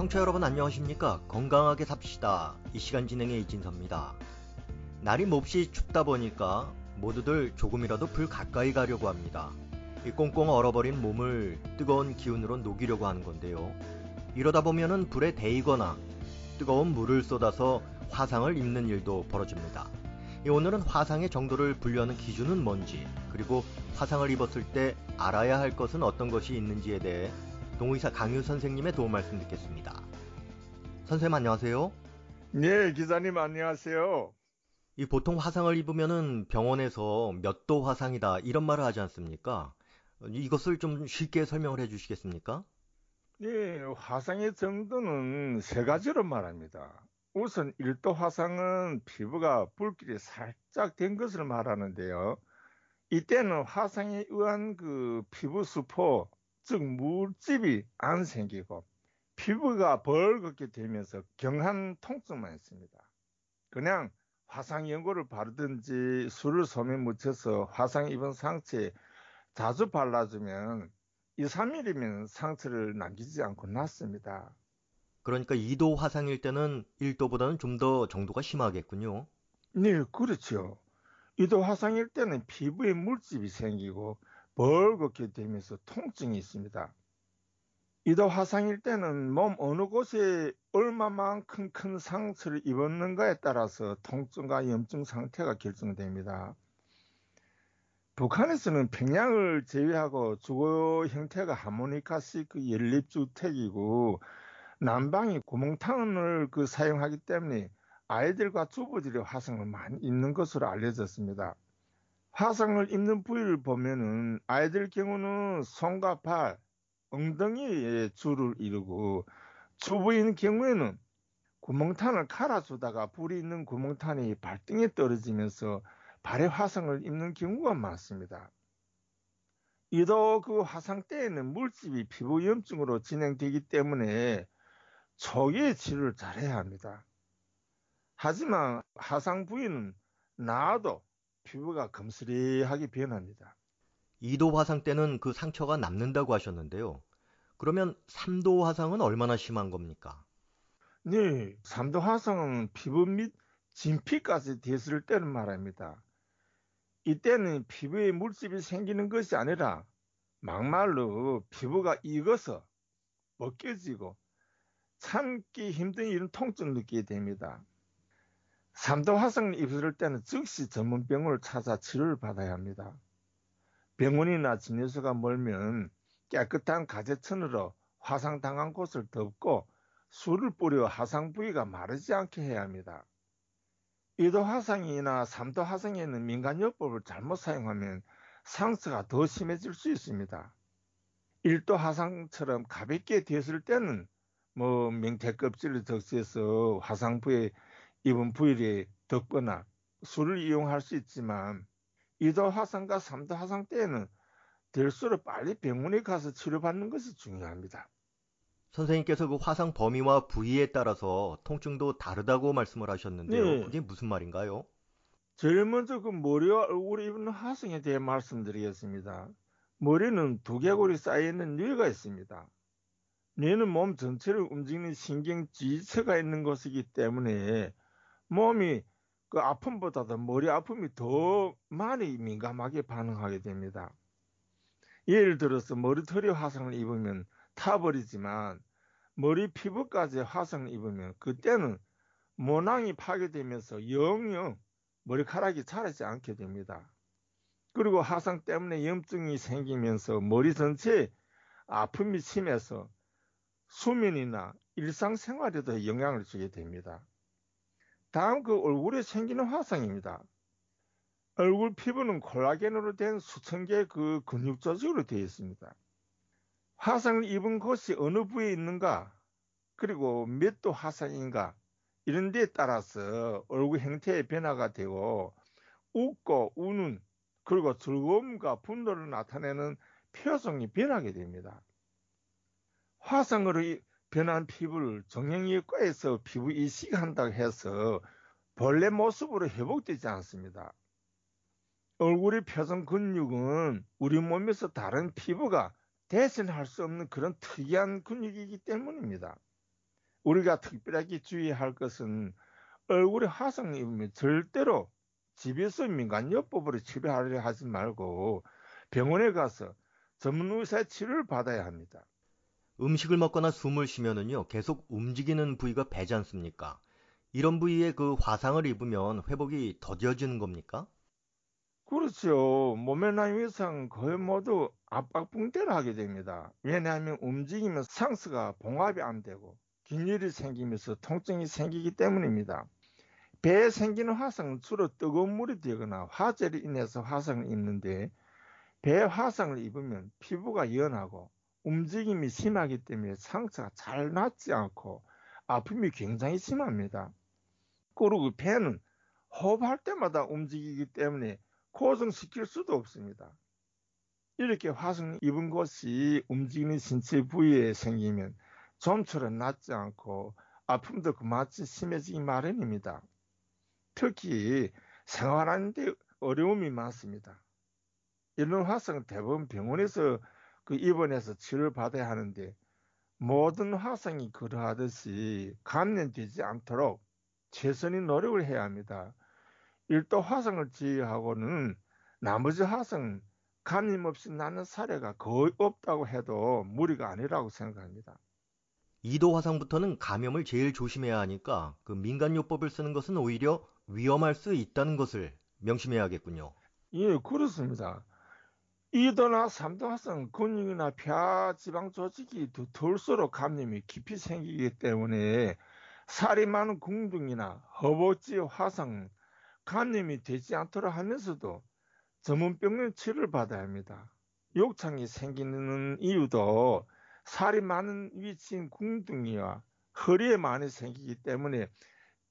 청취자 여러분 안녕하십니까? 건강하게 삽시다. 이 시간 진행의 이진섭입니다. 날이 몹시 춥다 보니까 모두들 조금이라도 불 가까이 가려고 합니다. 이 꽁꽁 얼어버린 몸을 뜨거운 기운으로 녹이려고 하는 건데요. 이러다 보면은 불에 데이거나 뜨거운 물을 쏟아서 화상을 입는 일도 벌어집니다. 오늘은 화상의 정도를 분류하는 기준은 뭔지, 그리고 화상을 입었을 때 알아야 할 것은 어떤 것이 있는지에 대해 동의사 강유 선생님의 도움 말씀 듣겠습니다. 선생님 안녕하세요. 네, 기자님 안녕하세요. 이 보통 화상을 입으면은 병원에서 몇 도 화상이다 이런 말을 하지 않습니까? 이것을 좀 쉽게 설명을 해 주시겠습니까? 네, 화상의 정도는 세 가지로 말합니다. 우선 1도 화상은 피부가 불길이 살짝 된 것을 말하는데요. 이때는 화상에 의한 그 피부 수포, 즉 물집이 안 생기고 피부가 벌겋게 되면서 경한 통증만 있습니다. 그냥 화상 연고를 바르든지 술을 손에 묻혀서 화상 입은 상처에 자주 발라주면 2, 3일이면 상처를 남기지 않고 낫습니다. 그러니까 2도 화상일 때는 1도보다는 좀 더 정도가 심하겠군요. 네, 그렇죠. 2도 화상일 때는 피부에 물집이 생기고 벌겋게 되면서 통증이 있습니다. 2도 화상일 때는 몸 어느 곳에 얼마만큼 큰 상처를 입었는가에 따라서 통증과 염증 상태가 결정됩니다. 북한에서는 평양을 제외하고 주거 형태가 하모니카식 그 연립주택이고 난방이 구멍탕을 그 사용하기 때문에 아이들과 주부들이 화상을 많이 입는 것으로 알려졌습니다. 화상을 입는 부위를 보면은 아이들 경우는 손과 발, 엉덩이에 줄을 이루고 주부인 경우에는 구멍탄을 갈아주다가 불이 있는 구멍탄이 발등에 떨어지면서 발에 화상을 입는 경우가 많습니다. 이도 그 화상 때에는 물집이 피부 염증으로 진행되기 때문에 초기에 치료를 잘해야 합니다. 하지만 화상 부위는 나아도 피부가 검스레하게 변합니다. 2도 화상 때는 그 상처가 남는다고 하셨는데요. 그러면 3도 화상은 얼마나 심한 겁니까? 네, 3도 화상은 피부 및 진피까지 됐을 때는 말합니다. 이때는 피부에 물집이 생기는 것이 아니라 막말로 피부가 익어서 벗겨지고 참기 힘든 이런 통증을 느끼게 됩니다. 3도 화상을 입을 때는 즉시 전문 병원을 찾아 치료를 받아야 합니다. 병원이나 진료소가 멀면 깨끗한 가재천으로 화상당한 곳을 덮고 술을 뿌려 화상 부위가 마르지 않게 해야 합니다. 2도 화상이나 3도 화상에는 민간요법을 잘못 사용하면 상처가 더 심해질 수 있습니다. 1도 화상처럼 가볍게 되었을 때는 뭐 명태 껍질을 적시해서 화상 부에 입은 부위를 덮거나 술을 이용할 수 있지만 2도 화상과 3도 화상 때에는 될수록 빨리 병원에 가서 치료받는 것이 중요합니다. 선생님께서 그 화상 범위와 부위에 따라서 통증도 다르다고 말씀을 하셨는데요. 네. 그게 무슨 말인가요? 제일 먼저 그 머리와 얼굴에 입는 화상에 대해 말씀드리겠습니다. 머리는 두개골이 쌓여있는 뇌가 있습니다. 뇌는 몸 전체를 움직이는 신경 지휘체가 있는 것이기 때문에 몸이 그 아픔보다도 머리 아픔이 더 많이 민감하게 반응하게 됩니다. 예를 들어서 머리털이 화상을 입으면 타버리지만 머리 피부까지 화상을 입으면 그때는 모낭이 파괴되면서 영영 머리카락이 자라지 않게 됩니다. 그리고 화상 때문에 염증이 생기면서 머리 전체에 아픔이 심해서 수면이나 일상생활에도 영향을 주게 됩니다. 다음 그 얼굴에 생기는 화상입니다. 얼굴 피부는 콜라겐으로 된 수천 개의 그 근육 조직으로 되어 있습니다. 화상을 입은 곳이 어느 부위에 있는가, 그리고 몇 도 화상인가, 이런 데에 따라서 얼굴 형태의 변화가 되고, 웃고 우는, 그리고 즐거움과 분노를 나타내는 표정이 변하게 됩니다. 화상으로 변한 피부를 정형외과에서 피부 이식한다고 해서 본래 모습으로 회복되지 않습니다. 얼굴의 표정 근육은 우리 몸에서 다른 피부가 대신할 수 없는 그런 특이한 근육이기 때문입니다. 우리가 특별하게 주의할 것은 얼굴에 화상 입으면 절대로 집에서 민간요법으로 치료하려 하지 말고 병원에 가서 전문 의사의 치료를 받아야 합니다. 음식을 먹거나 숨을 쉬면은요, 계속 움직이는 부위가 배지 않습니까? 이런 부위에 그 화상을 입으면 회복이 더뎌지는 겁니까? 그렇죠. 몸의 난 이상 거의 모두 압박 붕대를 하게 됩니다. 왜냐하면 움직이면 상스가 봉합이 안 되고 균열이 생기면서 통증이 생기기 때문입니다. 배에 생기는 화상은 주로 뜨거운 물이 되거나 화재로 인해서 화상을 입는데 배에 화상을 입으면 피부가 연하고 움직임이 심하기 때문에 상처가 잘 낫지 않고 아픔이 굉장히 심합니다. 그리고 배는 호흡할 때마다 움직이기 때문에 고정시킬 수도 없습니다. 이렇게 화상 입은 곳이 움직이는 신체 부위에 생기면 좀처럼 낫지 않고 아픔도 그마치 심해지기 마련입니다. 특히 생활하는데 어려움이 많습니다. 이런 화상은 대부분 병원에서 그 입원해서 치료를 받아야 하는데 모든 화상이 그러하듯이 감염되지 않도록 최선의 노력을 해야 합니다. 일도 화상을 제외하고는 나머지 화상 감염 없이 나는 사례가 거의 없다고 해도 무리가 아니라고 생각합니다. 2도 화상부터는 감염을 제일 조심해야 하니까 그 민간요법을 쓰는 것은 오히려 위험할 수 있다는 것을 명심해야겠군요. 예, 그렇습니다. 2도나 3도 화상 근육이나 폐 지방 조직이 두터울수록 감염이 깊이 생기기 때문에 살이 많은 궁둥이나 허벅지 화상 감염이 되지 않도록 하면서도 전문병원 치료를 받아야 합니다. 욕창이 생기는 이유도 살이 많은 위치인 궁둥이와 허리에 많이 생기기 때문에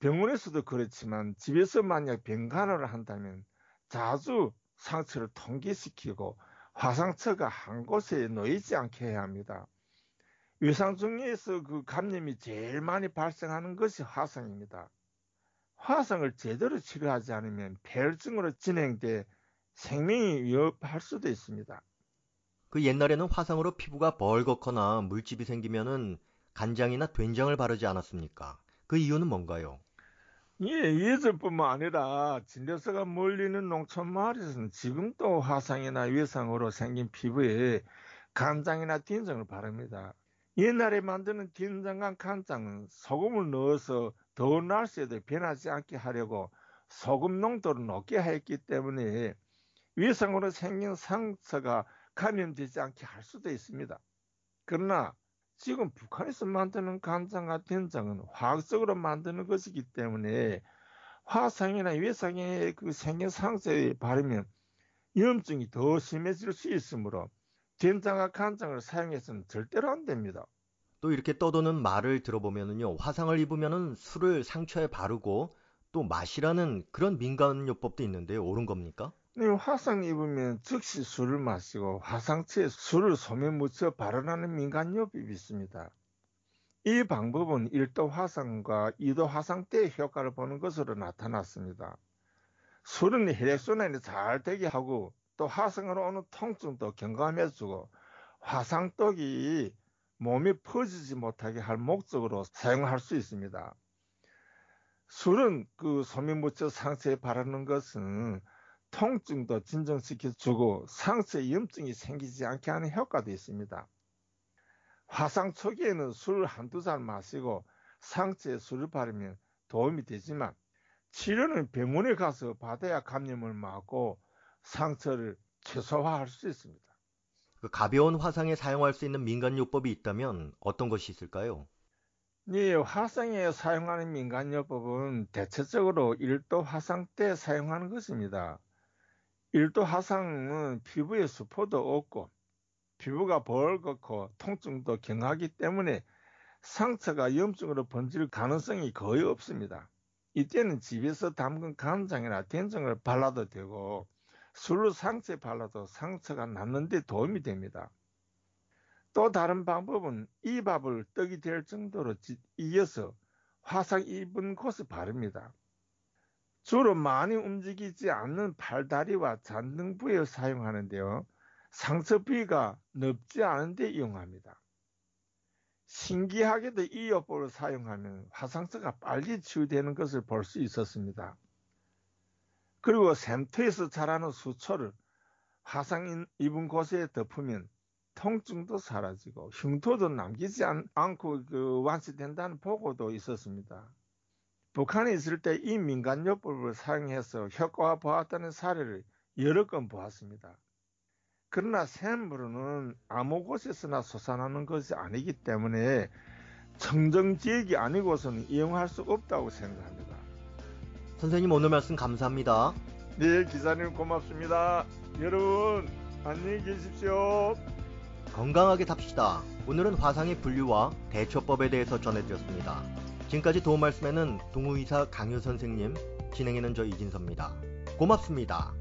병원에서도 그렇지만 집에서 만약 병간호를 한다면 자주 상처를 통기시키고 화상처가 한 곳에 놓이지 않게 해야 합니다. 위상 중에서 그 감염이 제일 많이 발생하는 것이 화상입니다. 화상을 제대로 치료하지 않으면 폐혈증으로 진행돼 생명이 위협할 수도 있습니다. 그 옛날에는 화상으로 피부가 벌겋거나 물집이 생기면은 간장이나 된장을 바르지 않았습니까? 그 이유는 뭔가요? 예, 예전뿐만 아니라 진료소가 몰리는 농촌 마을에서는 지금도 화상이나 위상으로 생긴 피부에 간장이나 된장을 바릅니다. 옛날에 만드는 된장과 간장은 소금을 넣어서 더운 날씨에도 변하지 않게 하려고 소금 농도를 높게 했기 때문에 위상으로 생긴 상처가 감염되지 않게 할 수도 있습니다. 그러나 지금 북한에서 만드는 간장과 된장은 화학적으로 만드는 것이기 때문에 화상이나 위상에 그 생긴 상처에 바르면 염증이 더 심해질 수 있으므로 된장과 간장을 사용해서는 절대로 안 됩니다. 또 이렇게 떠도는 말을 들어보면요. 화상을 입으면 술을 상처에 바르고 또 마시라는 그런 민간요법도 있는데요. 옳은 겁니까? 네, 화상 입으면 즉시 술을 마시고 화상체에 술을 소에 묻혀 발언하는 민간요법이 있습니다. 이 방법은 1도 화상과 2도 화상 때 효과를 보는 것으로 나타났습니다. 술은 혈액순환이 잘 되게 하고 또 화상으로 오는 통증도 경감해주고 화상떡이 몸이 퍼지지 못하게 할 목적으로 사용할 수 있습니다. 술은 그 소매 묻혀 상처에 바르는 것은 통증도 진정시켜주고 상처에 염증이 생기지 않게 하는 효과도 있습니다. 화상 초기에는 술 한두 잔 마시고 상처에 술을 바르면 도움이 되지만 치료는 병원에 가서 받아야 감염을 막고 상처를 최소화할 수 있습니다. 그 가벼운 화상에 사용할 수 있는 민간요법이 있다면 어떤 것이 있을까요? 네, 화상에 사용하는 민간요법은 대체적으로 일도 화상 때 사용하는 것입니다. 일도 화상은 피부에 수포도 없고 피부가 벌겋고 통증도 경하기 때문에 상처가 염증으로 번질 가능성이 거의 없습니다. 이때는 집에서 담근 간장이나 된장을 발라도 되고 술로 상처에 발라도 상처가 낫는 데 도움이 됩니다. 또 다른 방법은 이 밥을 떡이 될 정도로 이어서 화상 입은 곳에 바릅니다. 주로 많이 움직이지 않는 팔다리와 잔등 부에 사용하는데요. 상처 부위가 넓지 않은데 이용합니다. 신기하게도 이 요법을 사용하면 화상서가 빨리 치유되는 것을 볼 수 있었습니다. 그리고 샘터에서 자라는 수초를 화상 입은 곳에 덮으면 통증도 사라지고 흉터도 남기지 않, 고 그 완치된다는 보고도 있었습니다. 북한에 있을 때 이 민간요법을 사용해서 효과가 보았다는 사례를 여러 건 보았습니다. 그러나 샘물은 아무 곳에서나 솟아나는 것이 아니기 때문에 청정지역이 아니고서는 이용할 수 없다고 생각합니다. 선생님 오늘 말씀 감사합니다. 네, 기사님 고맙습니다. 여러분 안녕히 계십시오. 건강하게 삽시다. 오늘은 화상의 분류와 대처법에 대해서 전해드렸습니다. 지금까지 도움 말씀에는 동우이사 강효 선생님, 진행에는 저 이진섭입니다. 고맙습니다.